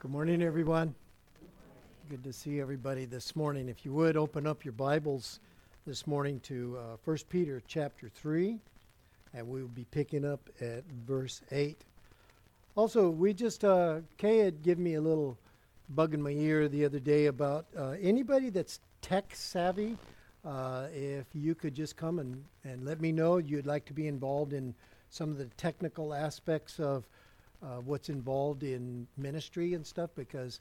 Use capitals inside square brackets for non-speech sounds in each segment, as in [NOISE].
Good morning, everyone. Good to see everybody this morning. If you would open up your Bibles this morning to uh, 1 Peter chapter 3, and we will be picking up at verse 8. Also, we just, uh, Kay had given me a little bug in my ear the other day about uh, anybody that's tech savvy. Uh, if you could just come and, and let me know you'd like to be involved in some of the technical aspects of uh, what's involved in ministry and stuff because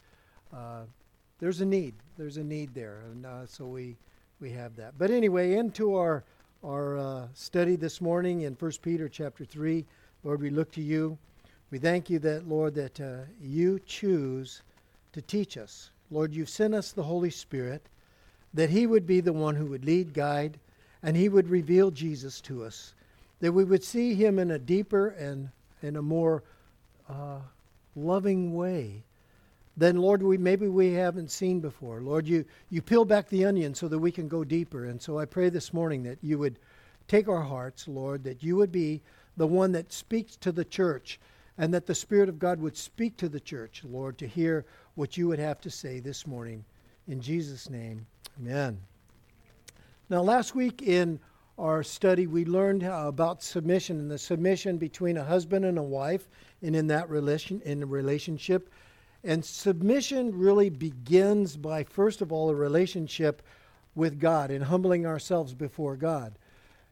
uh, there's a need. There's a need there, and uh, so we we have that. But anyway, into our our uh, study this morning in First Peter chapter three, Lord, we look to you. We thank you that Lord that uh, you choose to teach us. Lord, you've sent us the Holy Spirit, that He would be the one who would lead, guide, and He would reveal Jesus to us, that we would see Him in a deeper and in a more uh, loving way then Lord, we maybe we haven't seen before. Lord, you you peel back the onion so that we can go deeper. And so I pray this morning that you would take our hearts, Lord, that you would be the one that speaks to the church, and that the Spirit of God would speak to the church, Lord, to hear what you would have to say this morning. In Jesus' name, Amen. Now, last week in our study, we learned about submission and the submission between a husband and a wife, and in that relation in a relationship. And submission really begins by, first of all, a relationship with God and humbling ourselves before God.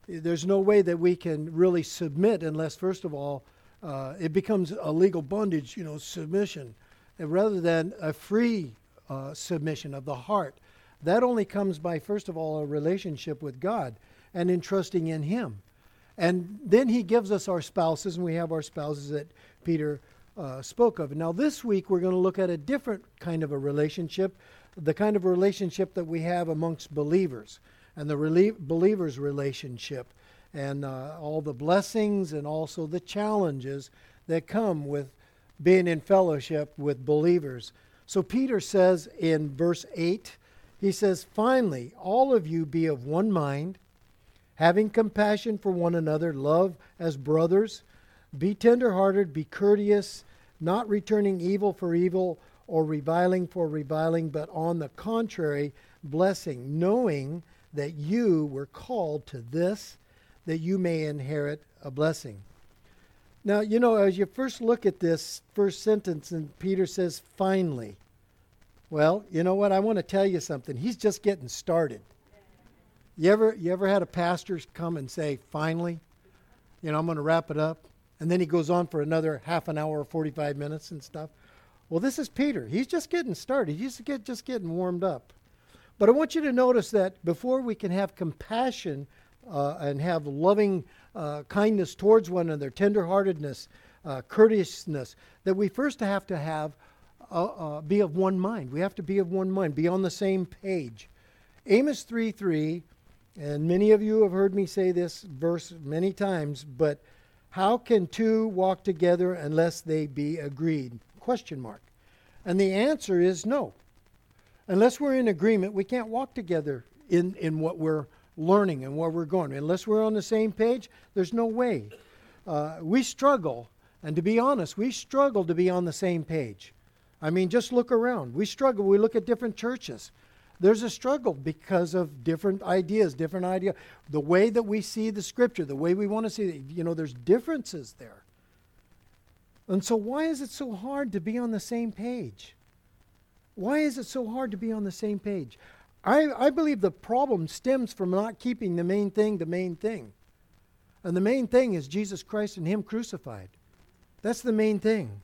There's no way that we can really submit unless, first of all, uh, it becomes a legal bondage, you know, submission, and rather than a free uh, submission of the heart. That only comes by, first of all, a relationship with God and in trusting in Him. And then He gives us our spouses, and we have our spouses that Peter uh, spoke of. Now, this week we're going to look at a different kind of a relationship, the kind of relationship that we have amongst believers, and the relie- believers' relationship, and uh, all the blessings and also the challenges that come with being in fellowship with believers. So, Peter says in verse 8, he says, Finally, all of you be of one mind, having compassion for one another, love as brothers be tenderhearted, be courteous, not returning evil for evil or reviling for reviling, but on the contrary, blessing, knowing that you were called to this, that you may inherit a blessing. Now, you know, as you first look at this first sentence, and Peter says, finally. Well, you know what? I want to tell you something. He's just getting started. You ever, you ever had a pastor come and say, finally? You know, I'm going to wrap it up and then he goes on for another half an hour or 45 minutes and stuff. Well, this is Peter. He's just getting started. He's just getting warmed up. But I want you to notice that before we can have compassion uh, and have loving uh, kindness towards one another, tenderheartedness, uh, courteousness, that we first have to have uh, uh, be of one mind. We have to be of one mind, be on the same page. Amos 3 3, and many of you have heard me say this verse many times, but how can two walk together unless they be agreed? Question mark. And the answer is no. Unless we're in agreement, we can't walk together in, in what we're learning and where we're going. Unless we're on the same page, there's no way. Uh, we struggle, and to be honest, we struggle to be on the same page. I mean, just look around. We struggle. We look at different churches there's a struggle because of different ideas, different idea, the way that we see the scripture, the way we want to see it. You know, there's differences there. And so, why is it so hard to be on the same page? Why is it so hard to be on the same page? I, I believe the problem stems from not keeping the main thing the main thing. And the main thing is Jesus Christ and Him crucified. That's the main thing.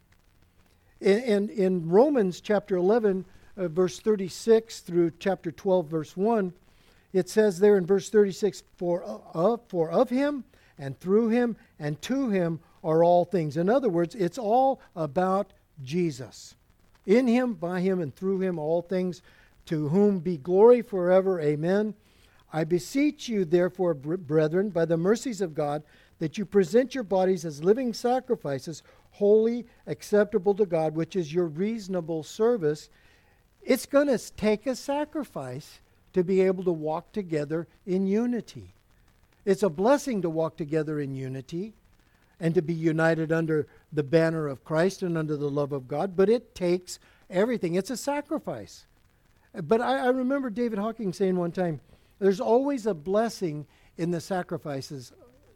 And in, in Romans chapter 11, uh, verse 36 through chapter 12, verse 1, it says there in verse 36 for, uh, for of him and through him and to him are all things. In other words, it's all about Jesus. In him, by him, and through him, all things, to whom be glory forever. Amen. I beseech you, therefore, brethren, by the mercies of God, that you present your bodies as living sacrifices, holy, acceptable to God, which is your reasonable service. It's going to take a sacrifice to be able to walk together in unity. It's a blessing to walk together in unity. and to be united under the banner of Christ and under the love of God, but it takes everything. It's a sacrifice. But I, I remember David Hocking saying one time, there's always a blessing in the sacrifices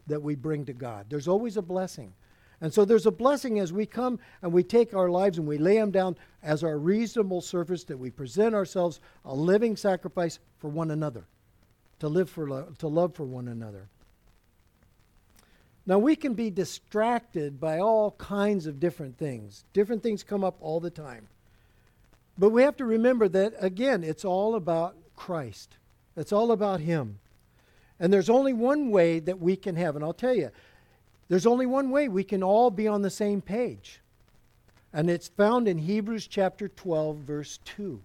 that we bring to God. There's always a blessing. And so there's a blessing as we come and we take our lives and we lay them down as our reasonable service that we present ourselves a living sacrifice for one another, to live for lo- to love for one another. Now we can be distracted by all kinds of different things. Different things come up all the time. But we have to remember that again, it's all about Christ. It's all about him. And there's only one way that we can have, and I'll tell you, there's only one way we can all be on the same page. And it's found in Hebrews chapter 12, verse 2.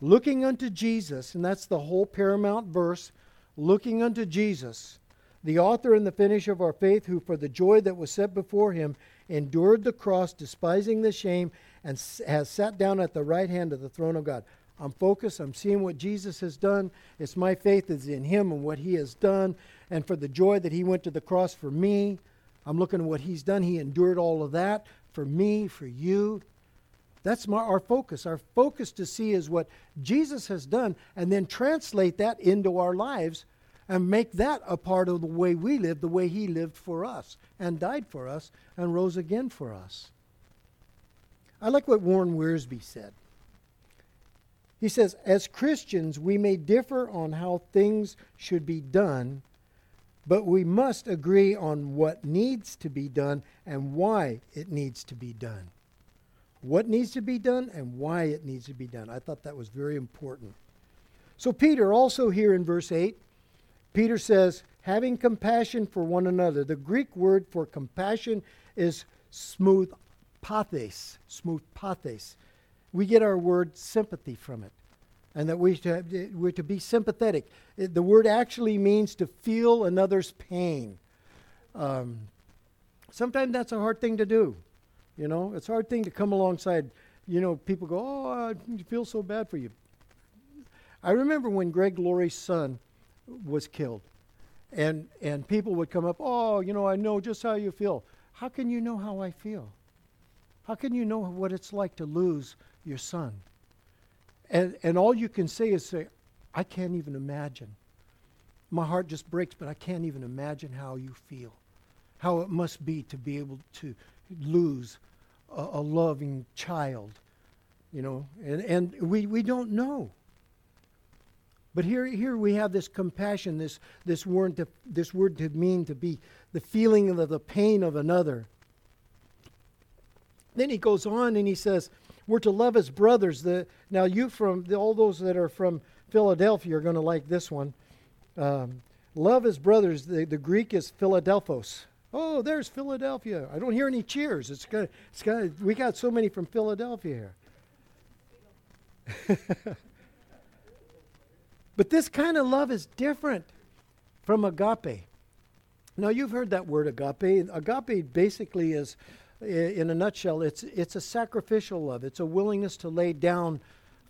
Looking unto Jesus, and that's the whole paramount verse, looking unto Jesus, the author and the finisher of our faith, who for the joy that was set before him endured the cross, despising the shame, and has sat down at the right hand of the throne of God. I'm focused. I'm seeing what Jesus has done. It's my faith is in him and what he has done. And for the joy that he went to the cross for me, I'm looking at what he's done. He endured all of that for me, for you. That's my, our focus. Our focus to see is what Jesus has done and then translate that into our lives and make that a part of the way we live, the way he lived for us and died for us and rose again for us. I like what Warren Wiersbe said. He says, As Christians, we may differ on how things should be done, but we must agree on what needs to be done and why it needs to be done. What needs to be done and why it needs to be done. I thought that was very important. So, Peter, also here in verse 8, Peter says, having compassion for one another. The Greek word for compassion is smooth pathes, smooth pathes we get our word sympathy from it. And that we to, we're to be sympathetic. The word actually means to feel another's pain. Um, sometimes that's a hard thing to do. You know, it's a hard thing to come alongside. You know, people go, "Oh, I feel so bad for you." I remember when Greg Laurie's son was killed, and and people would come up, "Oh, you know, I know just how you feel." How can you know how I feel? How can you know what it's like to lose your son. And, and all you can say is say, I can't even imagine. My heart just breaks, but I can't even imagine how you feel. How it must be to be able to lose a, a loving child. You know, and, and we, we don't know. But here, here we have this compassion, this, this, word to, this word to mean to be the feeling of the pain of another. Then he goes on and he says, we're to love as brothers. The, now, you from the, all those that are from Philadelphia are going to like this one. Um, love as brothers. The, the Greek is Philadelphos. Oh, there's Philadelphia. I don't hear any cheers. It's got, it's got, we got so many from Philadelphia here. [LAUGHS] but this kind of love is different from agape. Now, you've heard that word agape. Agape basically is in a nutshell, it's, it's a sacrificial love. It's a willingness to lay down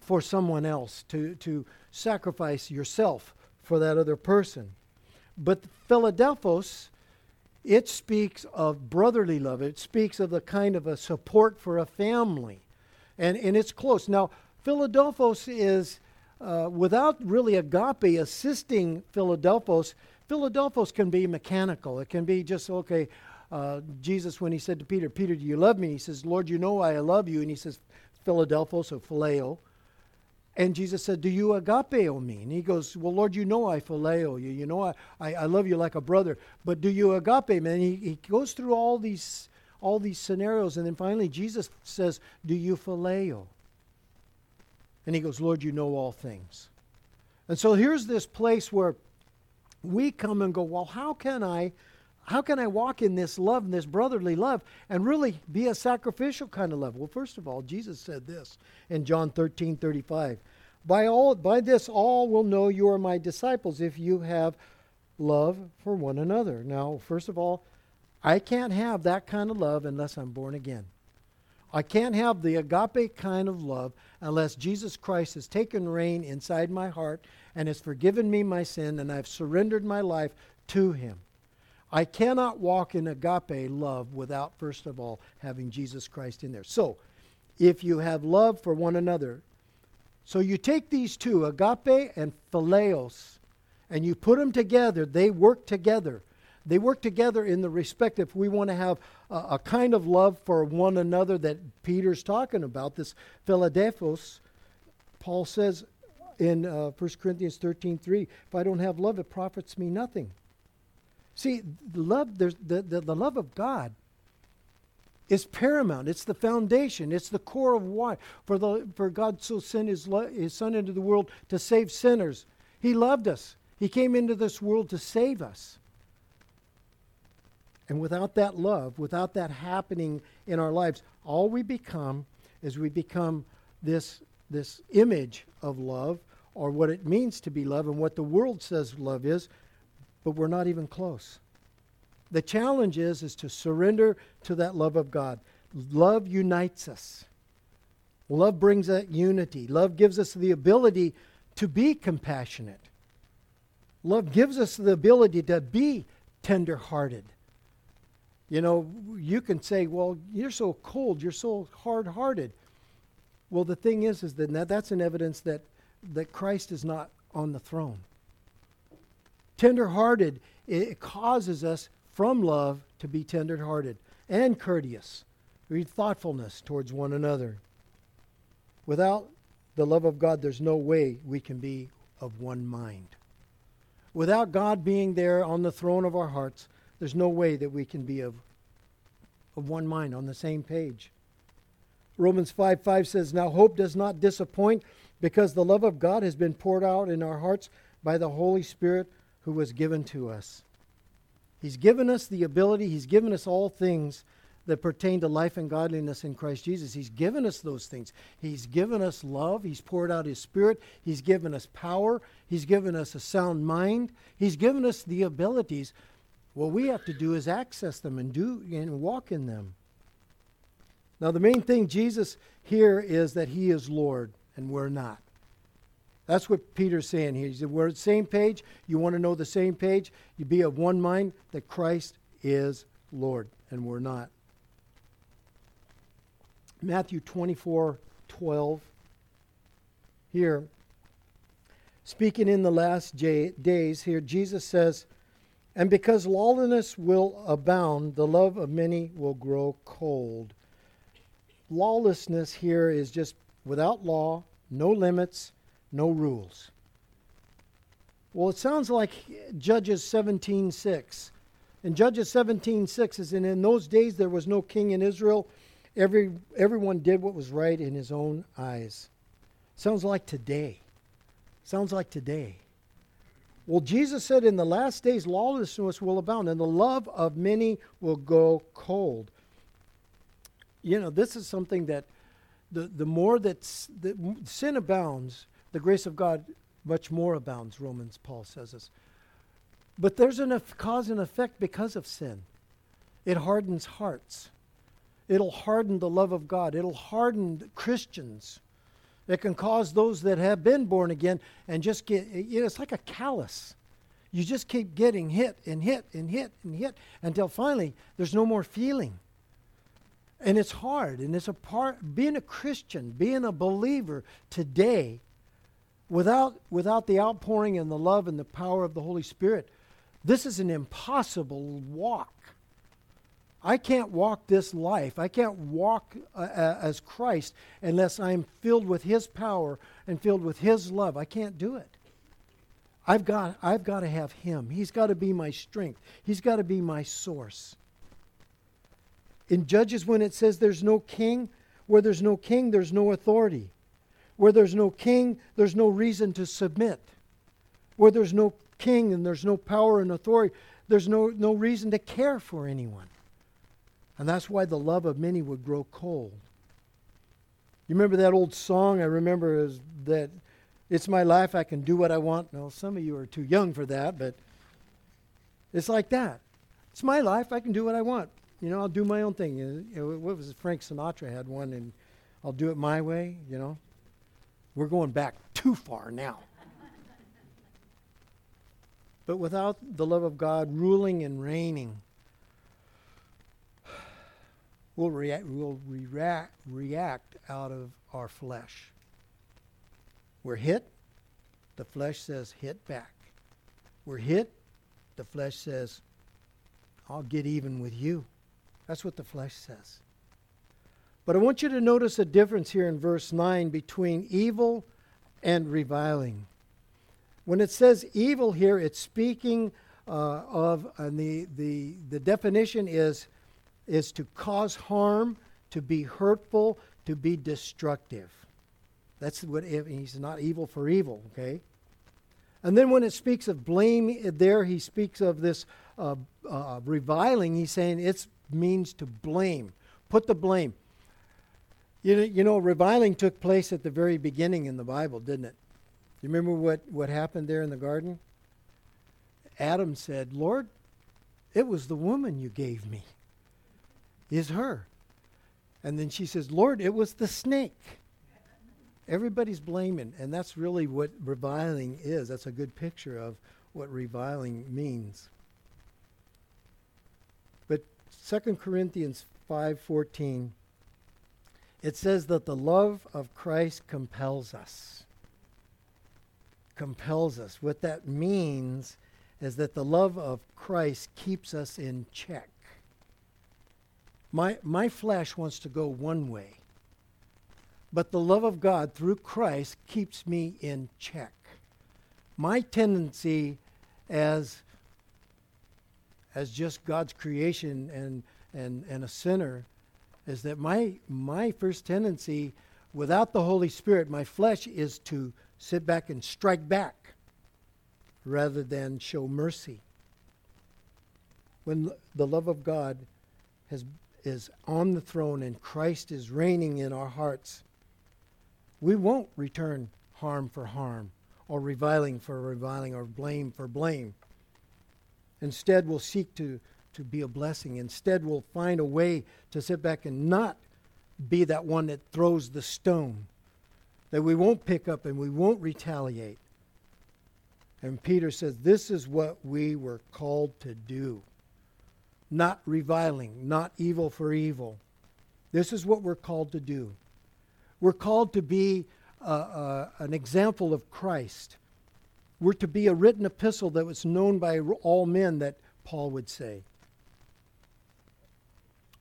for someone else, to, to sacrifice yourself for that other person. But Philadelphos, it speaks of brotherly love. It speaks of the kind of a support for a family. And, and it's close. Now, Philadelphos is, uh, without really agape assisting Philadelphos, Philadelphos can be mechanical. It can be just, okay, uh, Jesus, when he said to Peter, Peter, do you love me? He says, Lord, you know I love you. And he says, Philadelphos, so phileo. And Jesus said, Do you agapeo me? And he goes, Well, Lord, you know I phileo you. You know I, I, I love you like a brother. But do you agape me? And he, he goes through all these all these scenarios. And then finally Jesus says, Do you phileo? And he goes, Lord, you know all things. And so here's this place where we come and go, Well, how can I how can I walk in this love and this brotherly love and really be a sacrificial kind of love? Well, first of all, Jesus said this in John 13 35. By, all, by this, all will know you are my disciples if you have love for one another. Now, first of all, I can't have that kind of love unless I'm born again. I can't have the agape kind of love unless Jesus Christ has taken reign inside my heart and has forgiven me my sin and I've surrendered my life to him. I cannot walk in agape love without, first of all, having Jesus Christ in there. So, if you have love for one another, so you take these two, agape and phileos, and you put them together, they work together. They work together in the respect if we want to have a, a kind of love for one another that Peter's talking about, this Philadelphos, Paul says in uh, 1 Corinthians 13:3, if I don't have love, it profits me nothing. See, love, the, the, the love of God is paramount. It's the foundation. It's the core of why. For, the, for God so sent his, lo- his Son into the world to save sinners. He loved us. He came into this world to save us. And without that love, without that happening in our lives, all we become is we become this, this image of love or what it means to be love and what the world says love is, but we're not even close. The challenge is is to surrender to that love of God. Love unites us. Love brings that unity. Love gives us the ability to be compassionate. Love gives us the ability to be tender-hearted. You know, you can say, "Well, you're so cold, you're so hard-hearted." Well, the thing is is that that's an evidence that that Christ is not on the throne. Tender-hearted it causes us from love to be tenderhearted and courteous, with thoughtfulness towards one another. Without the love of God, there's no way we can be of one mind. Without God being there on the throne of our hearts, there's no way that we can be of, of one mind, on the same page. Romans 5 5 says, Now hope does not disappoint because the love of God has been poured out in our hearts by the Holy Spirit who was given to us. He's given us the ability, He's given us all things that pertain to life and godliness in Christ Jesus. He's given us those things. He's given us love. He's poured out His Spirit. He's given us power. He's given us a sound mind. He's given us the abilities. What we have to do is access them and do and walk in them. Now, the main thing Jesus here is that He is Lord and we're not. That's what Peter's saying here. He said, We're on the same page. You want to know the same page? You be of one mind that Christ is Lord, and we're not. Matthew 24 12. Here, speaking in the last days, here Jesus says, And because lawlessness will abound, the love of many will grow cold. Lawlessness here is just without law, no limits no rules. Well, it sounds like Judges 17:6. In Judges 17:6 is and in those days there was no king in Israel. Every everyone did what was right in his own eyes. Sounds like today. Sounds like today. Well, Jesus said in the last days lawlessness will abound and the love of many will go cold. You know, this is something that the, the more that sin abounds, the grace of God much more abounds, Romans, Paul says this. But there's a cause and effect because of sin. It hardens hearts. It'll harden the love of God. It'll harden Christians. It can cause those that have been born again and just get, you know, it's like a callus. You just keep getting hit and hit and hit and hit until finally there's no more feeling. And it's hard. And it's a part, being a Christian, being a believer today Without, without the outpouring and the love and the power of the Holy Spirit, this is an impossible walk. I can't walk this life. I can't walk uh, uh, as Christ unless I'm filled with His power and filled with His love. I can't do it. I've got, I've got to have Him. He's got to be my strength, He's got to be my source. In Judges, when it says there's no king, where there's no king, there's no authority. Where there's no king, there's no reason to submit. Where there's no king and there's no power and authority, there's no, no reason to care for anyone. And that's why the love of many would grow cold. You remember that old song I remember is that it's my life, I can do what I want. Now, some of you are too young for that, but it's like that. It's my life, I can do what I want. You know, I'll do my own thing. What was it? Frank Sinatra had one, and I'll do it my way, you know. We're going back too far now. But without the love of God ruling and reigning, we'll react, we'll react, react out of our flesh. We're hit, the flesh says, hit back. We're hit, the flesh says, I'll get even with you. That's what the flesh says. But I want you to notice a difference here in verse 9 between evil and reviling. When it says evil here, it's speaking uh, of, and the, the, the definition is, is to cause harm, to be hurtful, to be destructive. That's what he's not evil for evil, okay? And then when it speaks of blame there, he speaks of this uh, uh, reviling. He's saying it means to blame, put the blame. You know, you know, reviling took place at the very beginning in the Bible, didn't it? You remember what, what happened there in the garden? Adam said, Lord, it was the woman you gave me. Is her. And then she says, Lord, it was the snake. Everybody's blaming, and that's really what reviling is. That's a good picture of what reviling means. But 2 Corinthians 5:14 it says that the love of Christ compels us. Compels us. What that means is that the love of Christ keeps us in check. My, my flesh wants to go one way, but the love of God through Christ keeps me in check. My tendency as, as just God's creation and, and, and a sinner is that my my first tendency without the Holy Spirit, my flesh is to sit back and strike back rather than show mercy. When the love of God has, is on the throne and Christ is reigning in our hearts, we won't return harm for harm or reviling for reviling or blame for blame. Instead, we'll seek to to be a blessing. Instead, we'll find a way to sit back and not be that one that throws the stone, that we won't pick up and we won't retaliate. And Peter says, This is what we were called to do. Not reviling, not evil for evil. This is what we're called to do. We're called to be uh, uh, an example of Christ. We're to be a written epistle that was known by all men, that Paul would say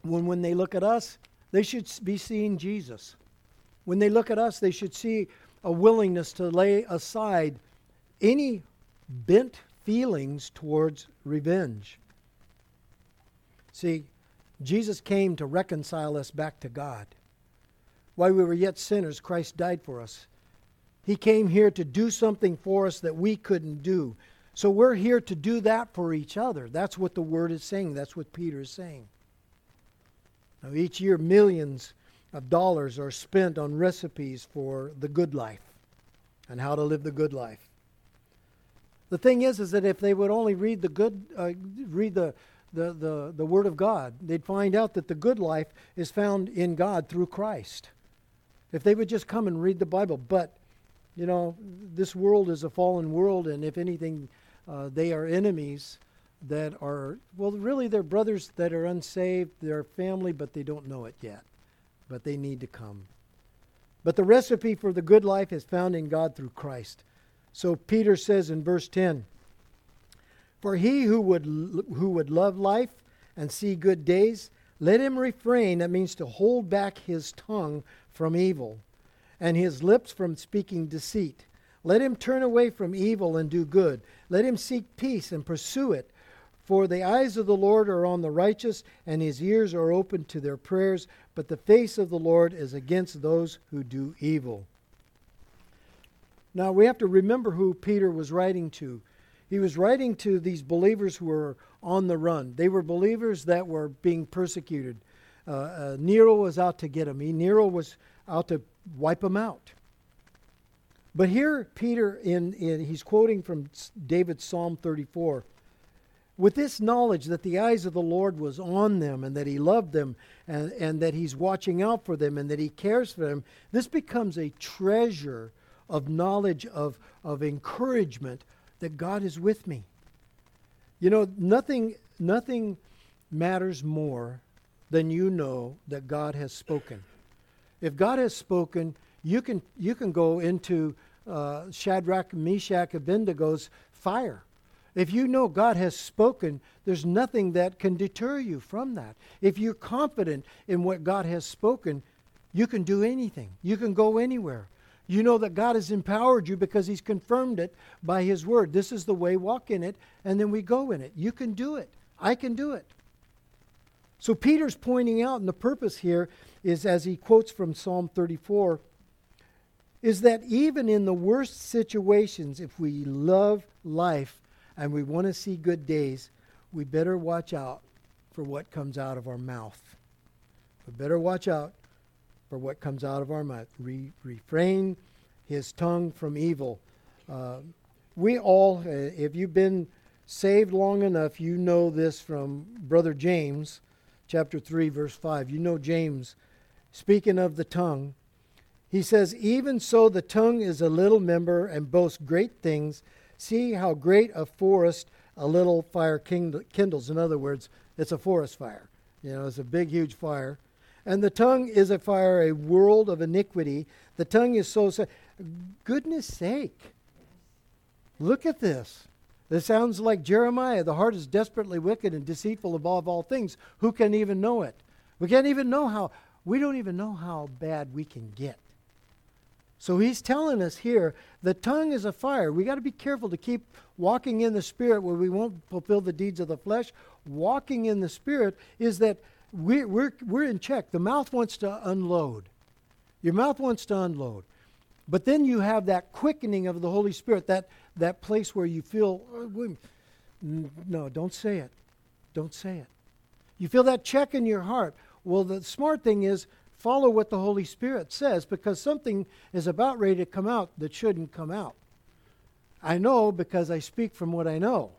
when, when they look at us, they should be seeing Jesus. When they look at us, they should see a willingness to lay aside any bent feelings towards revenge. See, Jesus came to reconcile us back to God. While we were yet sinners, Christ died for us. He came here to do something for us that we couldn't do. So we're here to do that for each other. That's what the word is saying. That's what Peter is saying. Now, each year, millions of dollars are spent on recipes for the good life and how to live the good life. The thing is, is that if they would only read the good, uh, read the, the, the, the Word of God, they'd find out that the good life is found in God through Christ. If they would just come and read the Bible, but you know, this world is a fallen world, and if anything, uh, they are enemies that are, well, really, they're brothers that are unsaved. They're family, but they don't know it yet. But they need to come. But the recipe for the good life is found in God through Christ. So Peter says in verse 10 For he who would, who would love life and see good days, let him refrain, that means to hold back his tongue from evil, and his lips from speaking deceit. Let him turn away from evil and do good. Let him seek peace and pursue it. For the eyes of the Lord are on the righteous, and his ears are open to their prayers, but the face of the Lord is against those who do evil. Now we have to remember who Peter was writing to. He was writing to these believers who were on the run. They were believers that were being persecuted. Uh, uh, Nero was out to get them. He, Nero was out to wipe them out. But here, Peter, in, in he's quoting from David's Psalm 34. With this knowledge that the eyes of the Lord was on them and that he loved them and, and that he's watching out for them and that he cares for them, this becomes a treasure of knowledge, of, of encouragement that God is with me. You know, nothing, nothing matters more than you know that God has spoken. If God has spoken, you can, you can go into uh, Shadrach, Meshach, Abednego's fire. If you know God has spoken, there's nothing that can deter you from that. If you're confident in what God has spoken, you can do anything. You can go anywhere. You know that God has empowered you because He's confirmed it by His word. This is the way, walk in it, and then we go in it. You can do it. I can do it. So Peter's pointing out, and the purpose here is as he quotes from Psalm 34 is that even in the worst situations, if we love life and we want to see good days, we better watch out for what comes out of our mouth. We better watch out for what comes out of our mouth. Re- refrain his tongue from evil. Uh, we all, uh, if you've been saved long enough, you know this from Brother James, chapter 3, verse 5. You know James, speaking of the tongue, he says, Even so, the tongue is a little member and boasts great things. See how great a forest a little fire kindles. In other words, it's a forest fire. You know, it's a big, huge fire. And the tongue is a fire, a world of iniquity. The tongue is so. so goodness sake. Look at this. This sounds like Jeremiah. The heart is desperately wicked and deceitful above all things. Who can even know it? We can't even know how, we don't even know how bad we can get. So he's telling us here the tongue is a fire. We got to be careful to keep walking in the Spirit where we won't fulfill the deeds of the flesh. Walking in the Spirit is that we, we're, we're in check. The mouth wants to unload. Your mouth wants to unload. But then you have that quickening of the Holy Spirit, that, that place where you feel, oh, no, don't say it. Don't say it. You feel that check in your heart. Well, the smart thing is follow what the Holy Spirit says because something is about ready to come out that shouldn't come out. I know because I speak from what I know.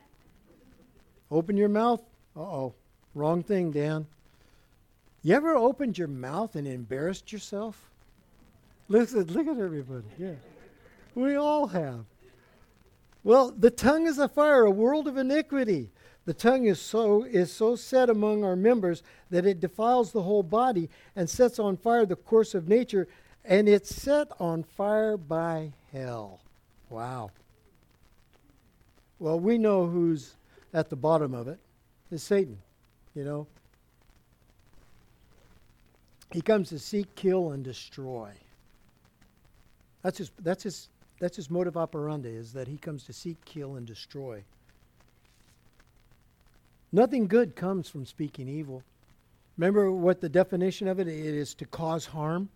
Open your mouth. Uh oh. Wrong thing, Dan. You ever opened your mouth and embarrassed yourself? Listen, look at everybody. Yeah. We all have. Well, the tongue is a fire, a world of iniquity. The tongue is so is so set among our members that it defiles the whole body and sets on fire the course of nature, and it's set on fire by hell. Wow. Well, we know who's at the bottom of it. It's Satan, you know. He comes to seek, kill, and destroy. That's his, that's his, that's his motive operandi, is that he comes to seek, kill, and destroy. Nothing good comes from speaking evil. Remember what the definition of it? Is to cause harm.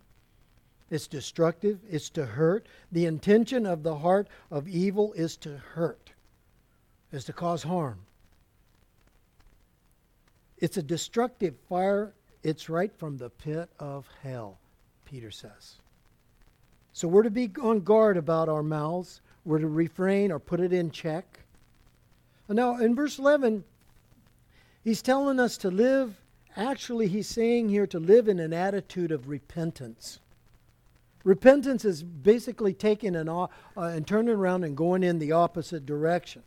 It's destructive. It's to hurt. The intention of the heart of evil is to hurt, is to cause harm. It's a destructive fire it's right from the pit of hell, Peter says. So we're to be on guard about our mouths. We're to refrain or put it in check. Now, in verse 11, he's telling us to live, actually, he's saying here to live in an attitude of repentance. Repentance is basically taking an, uh, and turning around and going in the opposite direction.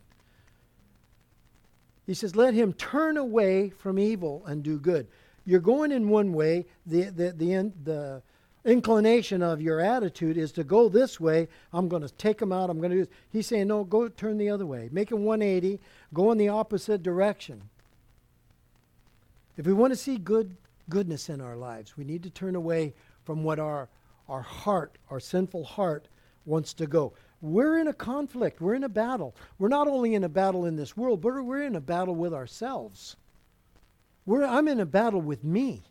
He says, Let him turn away from evil and do good you're going in one way, the, the, the, the inclination of your attitude is to go this way. I'm going to take him out. I'm going to do this. He's saying, no, go turn the other way. Make a 180. Go in the opposite direction. If we want to see good goodness in our lives, we need to turn away from what our, our heart, our sinful heart, wants to go. We're in a conflict. We're in a battle. We're not only in a battle in this world, but we're in a battle with ourselves. We're, I'm in a battle with me.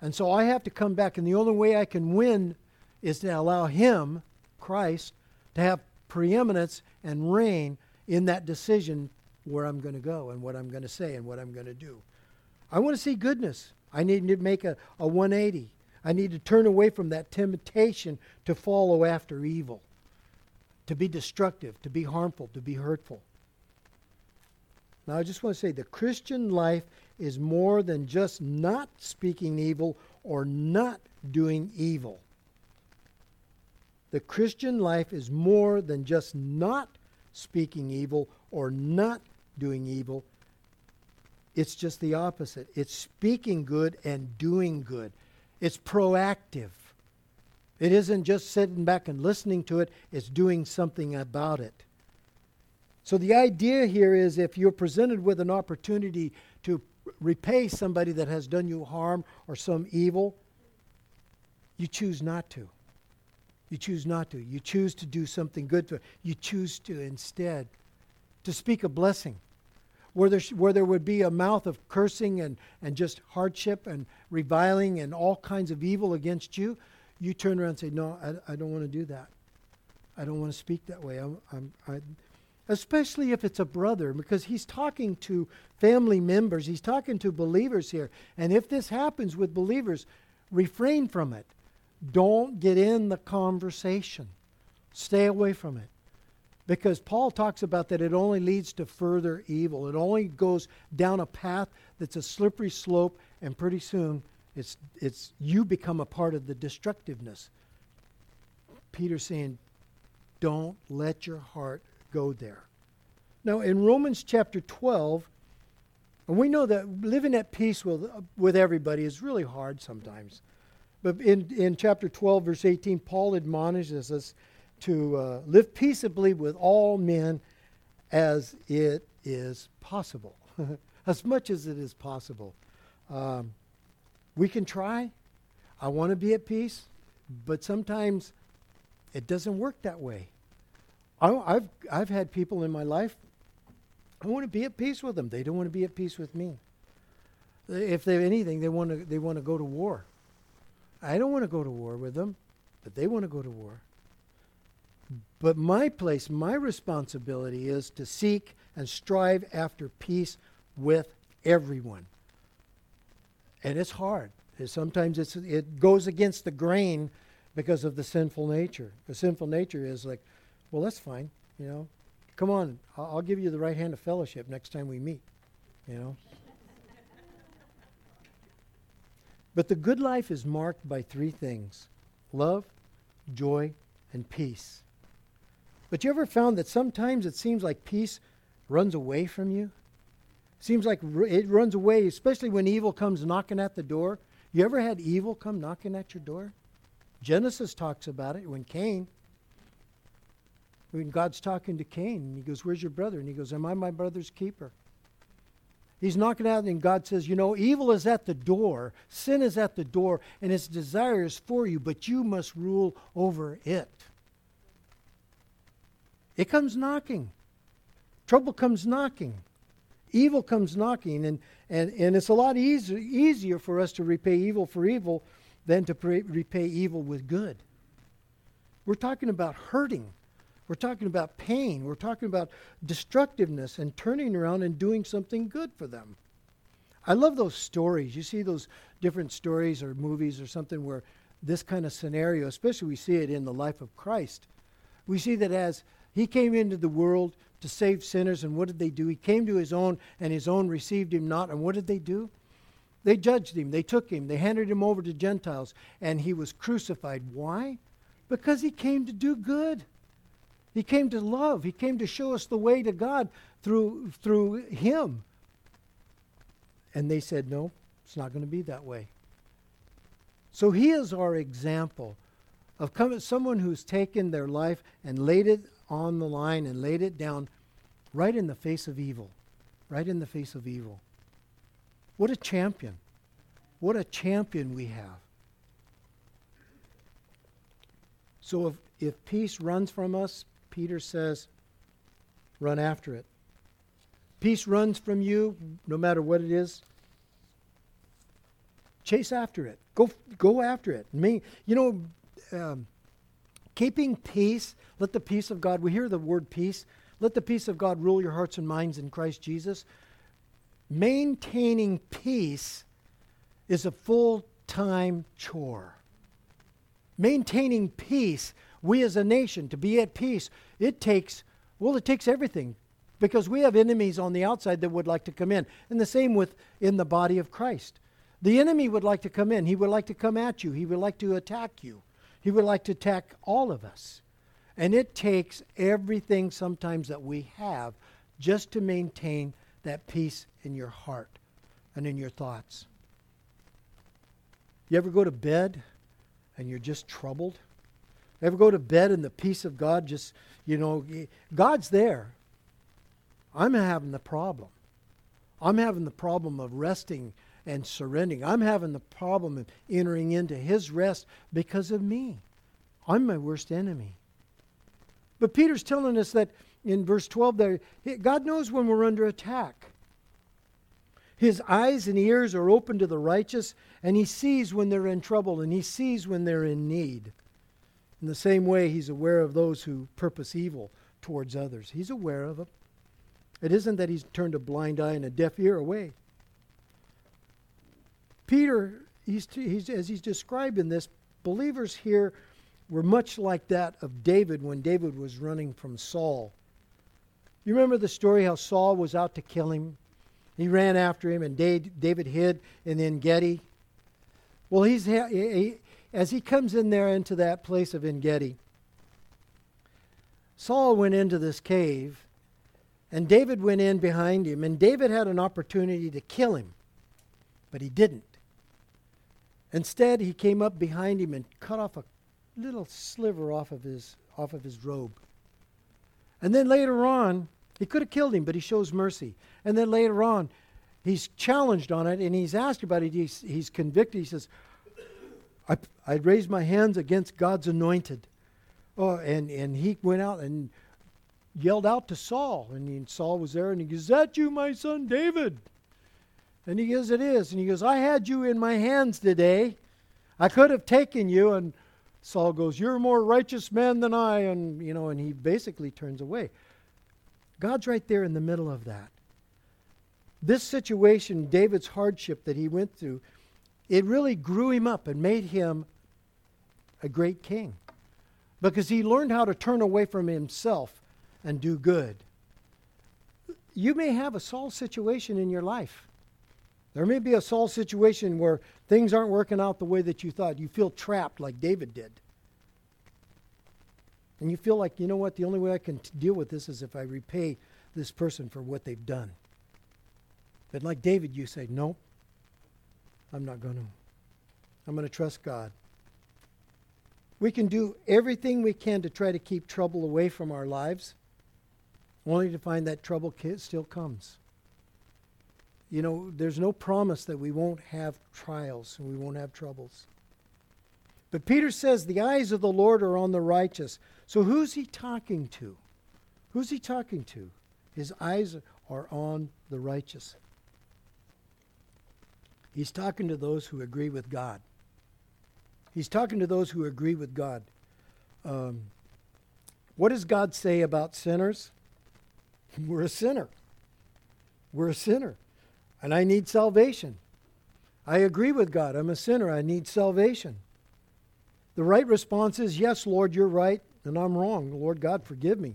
And so I have to come back, and the only way I can win is to allow Him, Christ, to have preeminence and reign in that decision where I'm going to go and what I'm going to say and what I'm going to do. I want to see goodness. I need to make a, a 180. I need to turn away from that temptation to follow after evil, to be destructive, to be harmful, to be hurtful. Now, I just want to say the Christian life is more than just not speaking evil or not doing evil. The Christian life is more than just not speaking evil or not doing evil. It's just the opposite. It's speaking good and doing good. It's proactive. It isn't just sitting back and listening to it, it's doing something about it. So the idea here is if you're presented with an opportunity to repay somebody that has done you harm or some evil, you choose not to. You choose not to. You choose to do something good to it. You choose to instead to speak a blessing. Where there, where there would be a mouth of cursing and, and just hardship and reviling and all kinds of evil against you, you turn around and say, No, I, I don't want to do that. I don't want to speak that way. I'm, I'm, I, especially if it's a brother, because he's talking to family members, he's talking to believers here. And if this happens with believers, refrain from it. Don't get in the conversation. Stay away from it. Because Paul talks about that it only leads to further evil. It only goes down a path that's a slippery slope, and pretty soon it's, it's you become a part of the destructiveness. Peter's saying, don't let your heart go there. Now, in Romans chapter 12, and we know that living at peace with, with everybody is really hard sometimes. But in, in chapter 12, verse 18, Paul admonishes us to uh, live peaceably with all men as it is possible, [LAUGHS] as much as it is possible. Um, we can try. I want to be at peace, but sometimes it doesn't work that way. I, have I've had people in my life, I want to be at peace with them. They don't want to be at peace with me. If they have anything, they want to, they want to go to war. I don't want to go to war with them, but they want to go to war. But my place, my responsibility is to seek and strive after peace with everyone. And it's hard. Sometimes it's, it goes against the grain because of the sinful nature. The sinful nature is like, well, that's fine, you know. Come on, I'll, I'll give you the right hand of fellowship next time we meet, you know. But the good life is marked by three things love, joy, and peace. But you ever found that sometimes it seems like peace runs away from you? Seems like it runs away, especially when evil comes knocking at the door. You ever had evil come knocking at your door? Genesis talks about it when Cain, when God's talking to Cain, and he goes, Where's your brother? And he goes, Am I my brother's keeper? He's knocking out, and God says, You know, evil is at the door, sin is at the door, and its desire is for you, but you must rule over it. It comes knocking. Trouble comes knocking. Evil comes knocking, and, and, and it's a lot easier, easier for us to repay evil for evil than to pre- repay evil with good. We're talking about hurting. We're talking about pain. We're talking about destructiveness and turning around and doing something good for them. I love those stories. You see those different stories or movies or something where this kind of scenario, especially we see it in the life of Christ. We see that as he came into the world to save sinners, and what did they do? He came to his own, and his own received him not. And what did they do? They judged him, they took him, they handed him over to Gentiles, and he was crucified. Why? Because he came to do good. He came to love. He came to show us the way to God through, through Him. And they said, no, it's not going to be that way. So He is our example of come, someone who's taken their life and laid it on the line and laid it down right in the face of evil. Right in the face of evil. What a champion. What a champion we have. So if, if peace runs from us, Peter says, run after it. Peace runs from you, no matter what it is. Chase after it. Go, go after it. Me, you know, um, keeping peace. Let the peace of God. We hear the word peace. Let the peace of God rule your hearts and minds in Christ Jesus. Maintaining peace is a full time chore. Maintaining peace we as a nation to be at peace, it takes, well, it takes everything because we have enemies on the outside that would like to come in. And the same with in the body of Christ. The enemy would like to come in. He would like to come at you. He would like to attack you. He would like to attack all of us. And it takes everything sometimes that we have just to maintain that peace in your heart and in your thoughts. You ever go to bed and you're just troubled? Ever go to bed and the peace of God just, you know, God's there. I'm having the problem. I'm having the problem of resting and surrendering. I'm having the problem of entering into His rest because of me. I'm my worst enemy. But Peter's telling us that in verse 12 there, God knows when we're under attack. His eyes and ears are open to the righteous, and He sees when they're in trouble, and He sees when they're in need. In the same way, He's aware of those who purpose evil towards others. He's aware of them. It isn't that He's turned a blind eye and a deaf ear away. Peter, he's, he's, as he's describing this, believers here were much like that of David when David was running from Saul. You remember the story how Saul was out to kill him? He ran after him, and David hid in Engedi. Well, he's he, as he comes in there into that place of Engedi, Saul went into this cave, and David went in behind him, and David had an opportunity to kill him, but he didn't. Instead, he came up behind him and cut off a little sliver off of his off of his robe. And then later on, he could have killed him, but he shows mercy. And then later on, he's challenged on it and he's asked about it. He's, he's convicted. He says, I, I raised my hands against God's anointed. Oh, and, and he went out and yelled out to Saul. And Saul was there and he goes, Is that you, my son David? And he goes, It is. And he goes, I had you in my hands today. I could have taken you. And Saul goes, You're a more righteous man than I. And, you know, and he basically turns away. God's right there in the middle of that. This situation, David's hardship that he went through, it really grew him up and made him a great king because he learned how to turn away from himself and do good. You may have a Saul situation in your life. There may be a Saul situation where things aren't working out the way that you thought. You feel trapped like David did. And you feel like, you know what, the only way I can t- deal with this is if I repay this person for what they've done. But like David, you say, nope, I'm not going to. I'm going to trust God. We can do everything we can to try to keep trouble away from our lives, only to find that trouble still comes. You know, there's no promise that we won't have trials and we won't have troubles. But Peter says the eyes of the Lord are on the righteous. So who's he talking to? Who's he talking to? His eyes are on the righteous. He's talking to those who agree with God. He's talking to those who agree with God. Um, what does God say about sinners? [LAUGHS] We're a sinner. We're a sinner. And I need salvation. I agree with God. I'm a sinner. I need salvation. The right response is, Yes, Lord, you're right, and I'm wrong. Lord God, forgive me.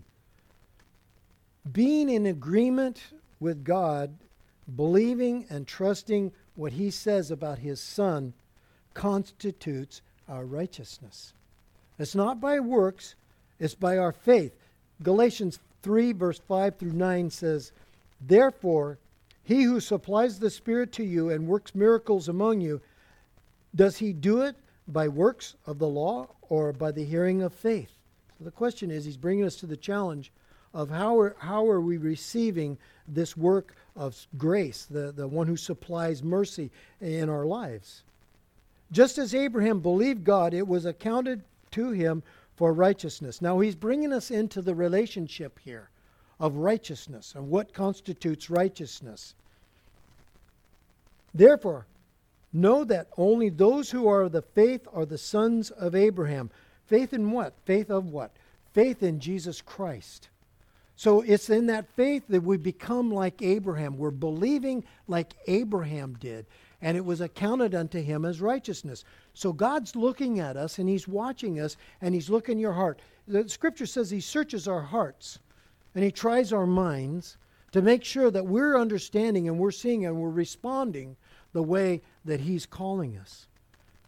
Being in agreement with God, believing and trusting what He says about His Son, constitutes our righteousness. It's not by works, it's by our faith. Galatians 3, verse 5 through 9 says, Therefore, he who supplies the Spirit to you and works miracles among you, does he do it by works of the law or by the hearing of faith? So the question is, he's bringing us to the challenge of how are, how are we receiving this work of grace, the, the one who supplies mercy in our lives. Just as Abraham believed God, it was accounted to him for righteousness. Now he's bringing us into the relationship here of righteousness and what constitutes righteousness. Therefore, Know that only those who are of the faith are the sons of Abraham. Faith in what? Faith of what? Faith in Jesus Christ. So it's in that faith that we become like Abraham. We're believing like Abraham did, and it was accounted unto him as righteousness. So God's looking at us and he's watching us and he's looking your heart. The scripture says he searches our hearts and he tries our minds to make sure that we're understanding and we're seeing and we're responding the way that he's calling us.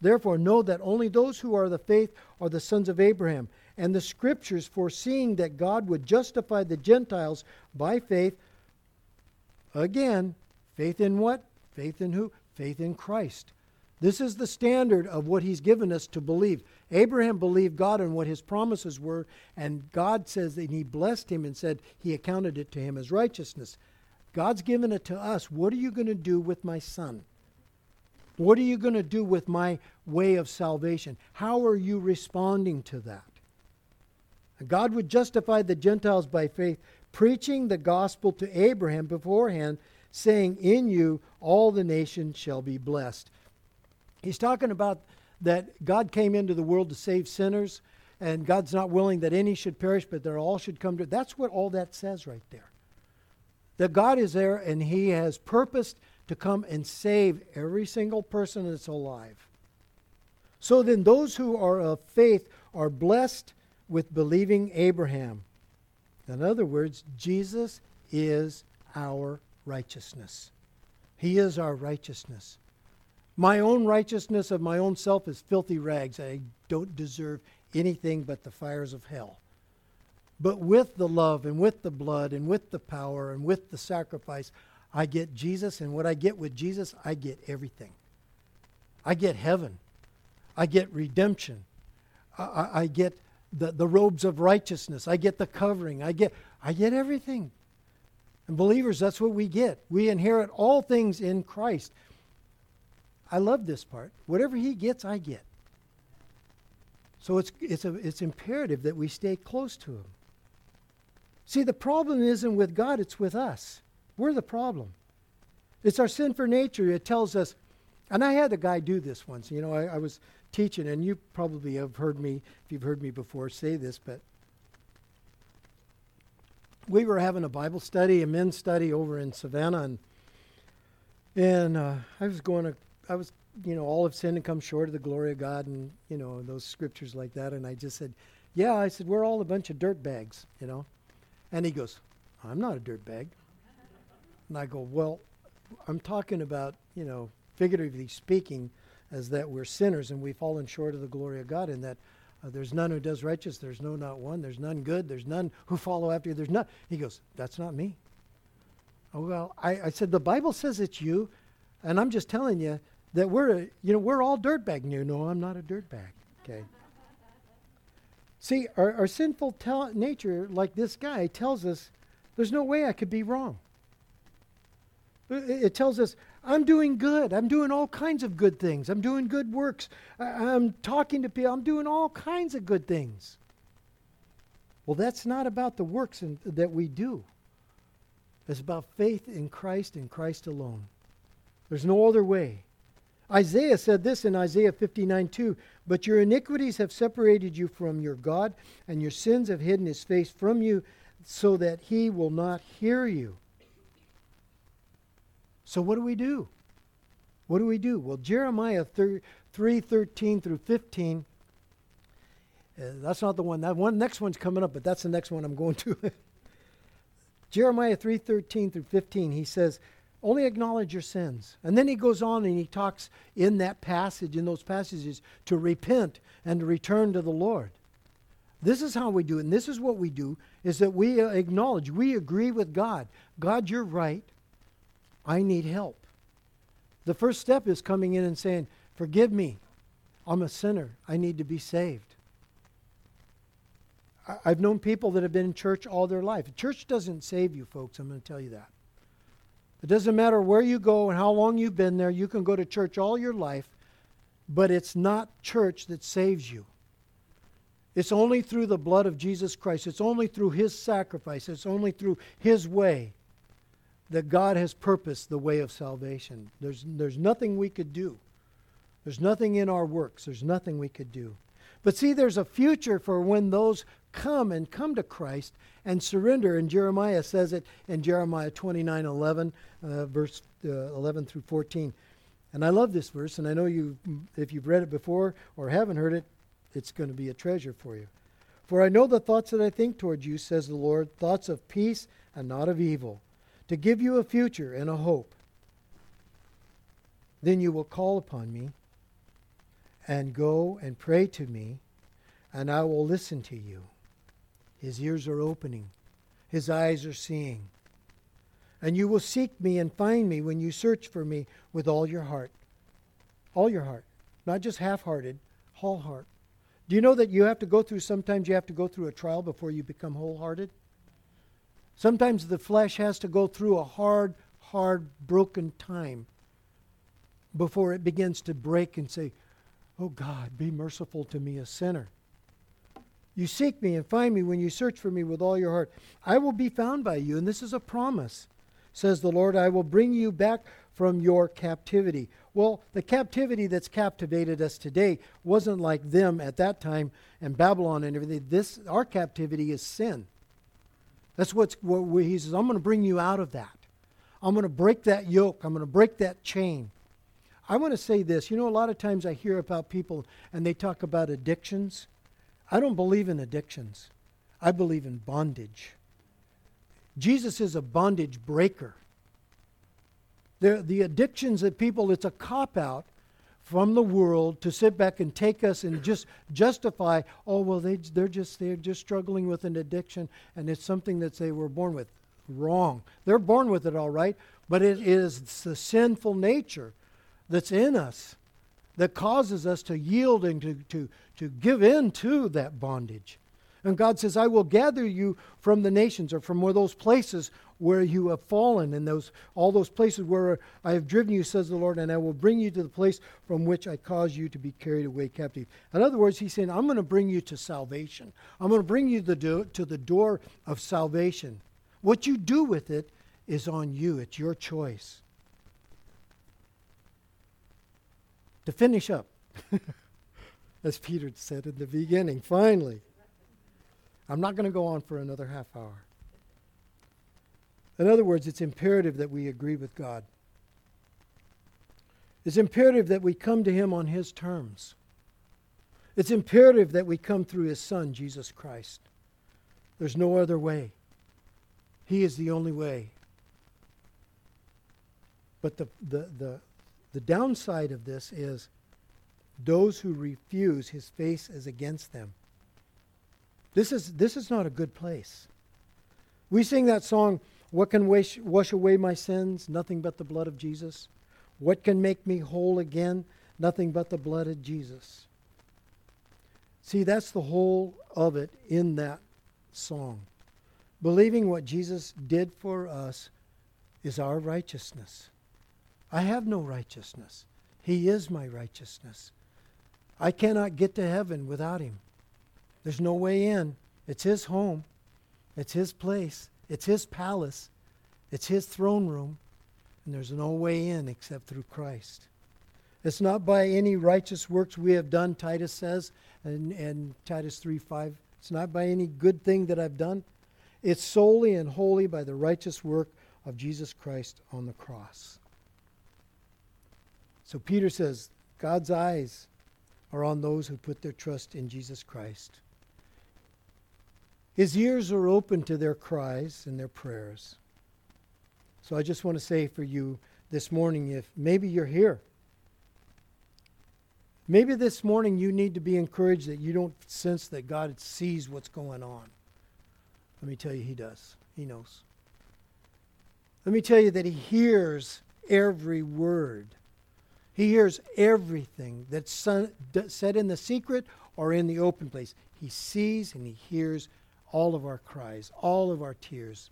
Therefore, know that only those who are of the faith are the sons of Abraham. And the scriptures, foreseeing that God would justify the Gentiles by faith, Again, faith in what? Faith in who? Faith in Christ. This is the standard of what he's given us to believe. Abraham believed God and what his promises were, and God says that he blessed him and said he accounted it to him as righteousness. God's given it to us. What are you going to do with my son? What are you going to do with my way of salvation? How are you responding to that? God would justify the Gentiles by faith, preaching the gospel to Abraham beforehand, saying, In you all the nations shall be blessed. He's talking about that God came into the world to save sinners, and God's not willing that any should perish, but that all should come to. That's what all that says right there. That God is there, and He has purposed to come and save every single person that's alive. So then, those who are of faith are blessed with believing Abraham. In other words, Jesus is our righteousness. He is our righteousness. My own righteousness of my own self is filthy rags. I don't deserve anything but the fires of hell. But with the love and with the blood and with the power and with the sacrifice, I get Jesus. And what I get with Jesus, I get everything. I get heaven. I get redemption. I, I, I get the, the robes of righteousness. I get the covering. I get, I get everything. And believers, that's what we get. We inherit all things in Christ. I love this part. Whatever he gets, I get. So it's, it's, a, it's imperative that we stay close to him. See, the problem isn't with God, it's with us. We're the problem. It's our sinful nature. It tells us, and I had a guy do this once. You know, I, I was teaching, and you probably have heard me, if you've heard me before, say this, but we were having a Bible study, a men's study over in Savannah, and and uh, I was going to, I was, you know, all have sinned and come short of the glory of God, and you know those scriptures like that, and I just said, yeah, I said we're all a bunch of dirt bags, you know, and he goes, I'm not a dirt bag, and I go, well, I'm talking about, you know, figuratively speaking, as that we're sinners and we've fallen short of the glory of God, and that uh, there's none who does righteous, there's no not one, there's none good, there's none who follow after you, there's none. He goes, That's not me. Oh, well, I, I said, The Bible says it's you, and I'm just telling you that we're, you know, we're all dirtbag. You no, I'm not a dirtbag. Okay. See, our, our sinful nature, like this guy, tells us there's no way I could be wrong. It tells us, I'm doing good. I'm doing all kinds of good things. I'm doing good works. I'm talking to people. I'm doing all kinds of good things. Well, that's not about the works in, that we do. It's about faith in Christ and Christ alone. There's no other way. Isaiah said this in Isaiah 59 2 But your iniquities have separated you from your God, and your sins have hidden his face from you, so that he will not hear you. So what do we do? What do we do? Well, Jeremiah 3, 13 through 15, uh, that's not the one. That one next one's coming up, but that's the next one I'm going to. [LAUGHS] Jeremiah 3:13 through 15, he says, "Only acknowledge your sins." And then he goes on and he talks in that passage, in those passages, to repent and to return to the Lord. This is how we do it, and this is what we do: is that we acknowledge, we agree with God. God, you're right. I need help. The first step is coming in and saying, Forgive me. I'm a sinner. I need to be saved. I, have known people that have been in church all their life. Church doesn't save you, folks. I'm going to tell you that. It doesn't matter where you go and how long you've been there. You can go to church all your life, but it's not church that saves you. It's only through the blood of Jesus Christ. It's only through his sacrifice. It's only through his way that God has purposed the way of salvation. There's, there's nothing we could do. There's nothing in our works. There's nothing we could do. But see, there's a future for when those come and come to Christ and surrender. And Jeremiah says it in Jeremiah 29 11, uh, verse uh, 11 through 14. And I love this verse, and I know you, if you've read it before or haven't heard it, it's going to be a treasure for you. For I know the thoughts that I think toward you, says the Lord, thoughts of peace and not of evil, to give you a future and a hope. Then you will call upon me and go and pray to me, and I will listen to you. His ears are opening, his eyes are seeing. And you will seek me and find me when you search for me with all your heart. All your heart. Not just half hearted, whole heart. Do you know that you have to go through, sometimes you have to go through a trial before you become wholehearted? Sometimes the flesh has to go through a hard, hard, broken time before it begins to break and say, Oh God, be merciful to me, a sinner. You seek me and find me when you search for me with all your heart. I will be found by you. And this is a promise, says the Lord. I will bring you back from your captivity. Well, the captivity that's captivated us today wasn't like them at that time and Babylon and everything. This our captivity is sin. That's what's what he says. I'm going to bring you out of that. I'm going to break that yoke. I'm going to break that chain. I want to say this. You know, a lot of times I hear about people and they talk about addictions. I don't believe in addictions. I believe in bondage. Jesus is a bondage breaker. The, the addictions that people, it's a cop out from the world to sit back and take us and just justify, oh, well, they, they're, just, they're just struggling with an addiction and it's something that they were born with. Wrong. They're born with it all right, but it is the sinful nature that's in us that causes us to yield and to, to, to give in to that bondage. And God says, I will gather you from the nations or from where those places where you have fallen and those all those places where I have driven you, says the Lord, and I will bring you to the place from which I caused you to be carried away captive. In other words, he's saying, I'm going to bring you to salvation. I'm going to bring you the do- to the door of salvation. What you do with it is on you. It's your choice. To finish up, [LAUGHS] as Peter said in the beginning, finally, I'm not going to go on for another half hour. In other words, it's imperative that we agree with God. It's imperative that we come to Him on His terms. It's imperative that we come through His Son, Jesus Christ. There's no other way. He is the only way. But the, the, the, the downside of this is those who refuse, His face is against them. This is, this is not a good place. We sing that song, What can wash, wash away my sins? Nothing but the blood of Jesus. What can make me whole again? Nothing but the blood of Jesus. See, that's the whole of it in that song. Believing what Jesus did for us is our righteousness. I have no righteousness. He is my righteousness. I cannot get to heaven without him. There's no way in. It's his home. It's his place. It's his palace. It's his throne room. And there's no way in except through Christ. It's not by any righteous works we have done, Titus says, and, and Titus 3 5. It's not by any good thing that I've done. It's solely and wholly by the righteous work of Jesus Christ on the cross. So Peter says, God's eyes are on those who put their trust in Jesus Christ. His ears are open to their cries and their prayers. So I just want to say for you this morning if maybe you're here, maybe this morning you need to be encouraged that you don't sense that God sees what's going on. Let me tell you, He does. He knows. Let me tell you that He hears every word. He hears everything that's said in the secret or in the open place. He sees and He hears all of our cries, all of our tears.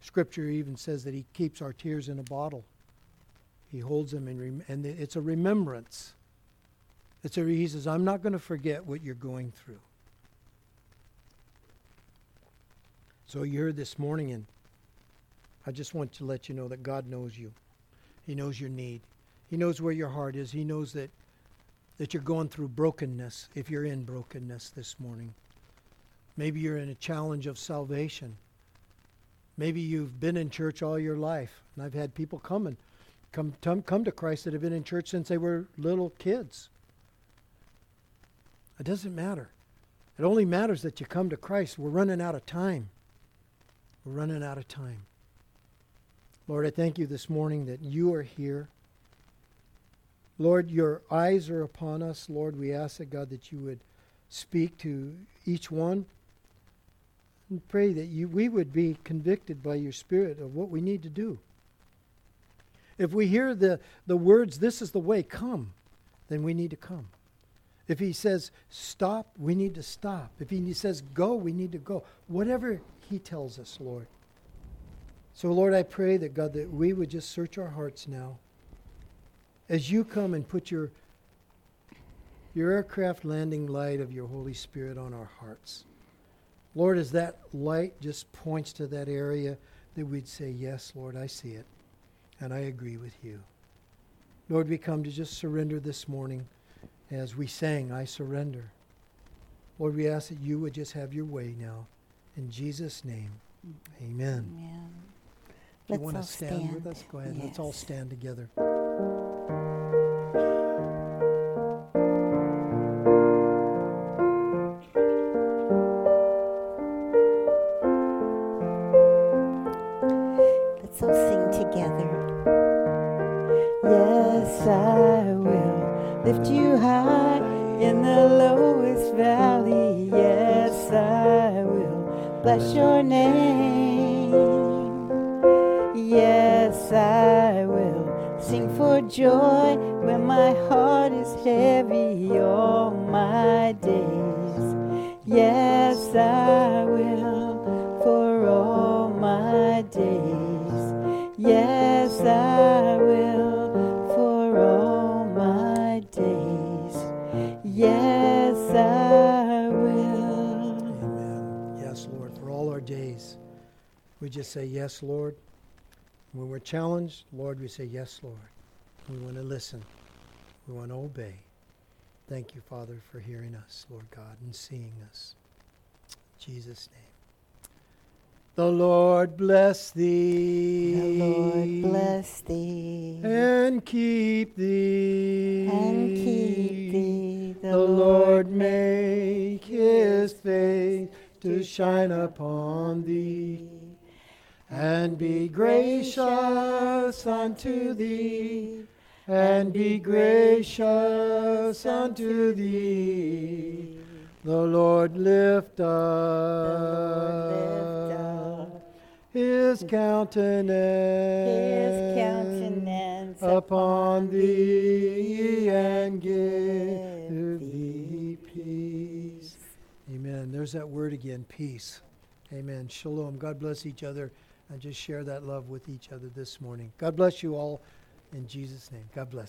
Scripture even says that He keeps our tears in a bottle. He holds them rem- and it's a remembrance. It's a, he says, I'm not going to forget what you're going through. So you heard this morning, and I just want to let you know that God knows you. He knows your need. He knows where your heart is. He knows that, that you're going through brokenness if you're in brokenness this morning. Maybe you're in a challenge of salvation. Maybe you've been in church all your life. And I've had people come and come, come, come to Christ that have been in church since they were little kids. It doesn't matter. It only matters that you come to Christ. We're running out of time. We're running out of time. Lord, I thank you this morning that you are here. Lord, your eyes are upon us. Lord, we ask that, God, that you would speak to each one And pray that you, we would be convicted by your Spirit of what we need to do. If we hear the, the words, this is the way, come, then we need to come. If he says stop, we need to stop. If he says go, we need to go. Whatever he tells us, Lord. So, Lord, I pray that, God, that we would just search our hearts now. As you come and put your, your aircraft landing light of your Holy Spirit on our hearts. Lord, as that light just points to that area, that we'd say, Yes, Lord, I see it, and I agree with you. Lord, we come to just surrender this morning as we sang, I surrender. Lord, we ask that you would just have your way now. In Jesus' name, amen. Amen. If you Let's want to stand, stand. with us? Go ahead. Let's all stand together. Heavy all my days. Yes, I will for all my days. Yes, I will for all my days. Yes, I will. Amen. Yes, Lord, for all our days. We just say, Yes, Lord. When we're challenged, Lord, we say, Yes, Lord. We want to listen. We want to obey. Thank you, Father, for hearing us, Lord God, and seeing us. In Jesus' name. The Lord bless thee. The Lord bless thee and keep thee. and keep thee. The Lord make his face to shine upon thee and be gracious unto thee and be gracious unto thee. The Lord lift up, Lord lift up his countenance, his countenance upon thee and give thee peace. Amen. There's that word again, peace. Amen. Shalom. God bless each other and just share that love with each other this morning. God bless you all in Jesus' name. God bless.